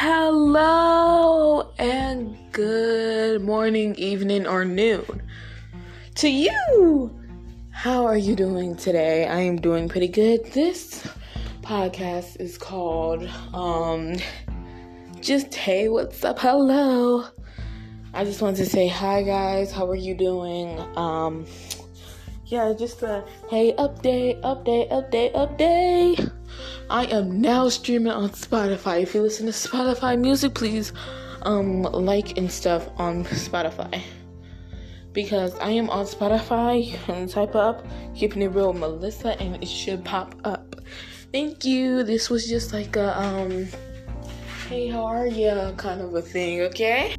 Hello and good morning, evening, or noon to you. How are you doing today? I am doing pretty good. This podcast is called um just hey, what's up? Hello. I just wanted to say hi guys. How are you doing? Um yeah, just a hey update, update, update, update. I am now streaming on Spotify. If you listen to Spotify music, please um like and stuff on Spotify. Because I am on Spotify, can type up keeping it real Melissa and it should pop up. Thank you. This was just like a um hey how are ya kind of a thing, okay?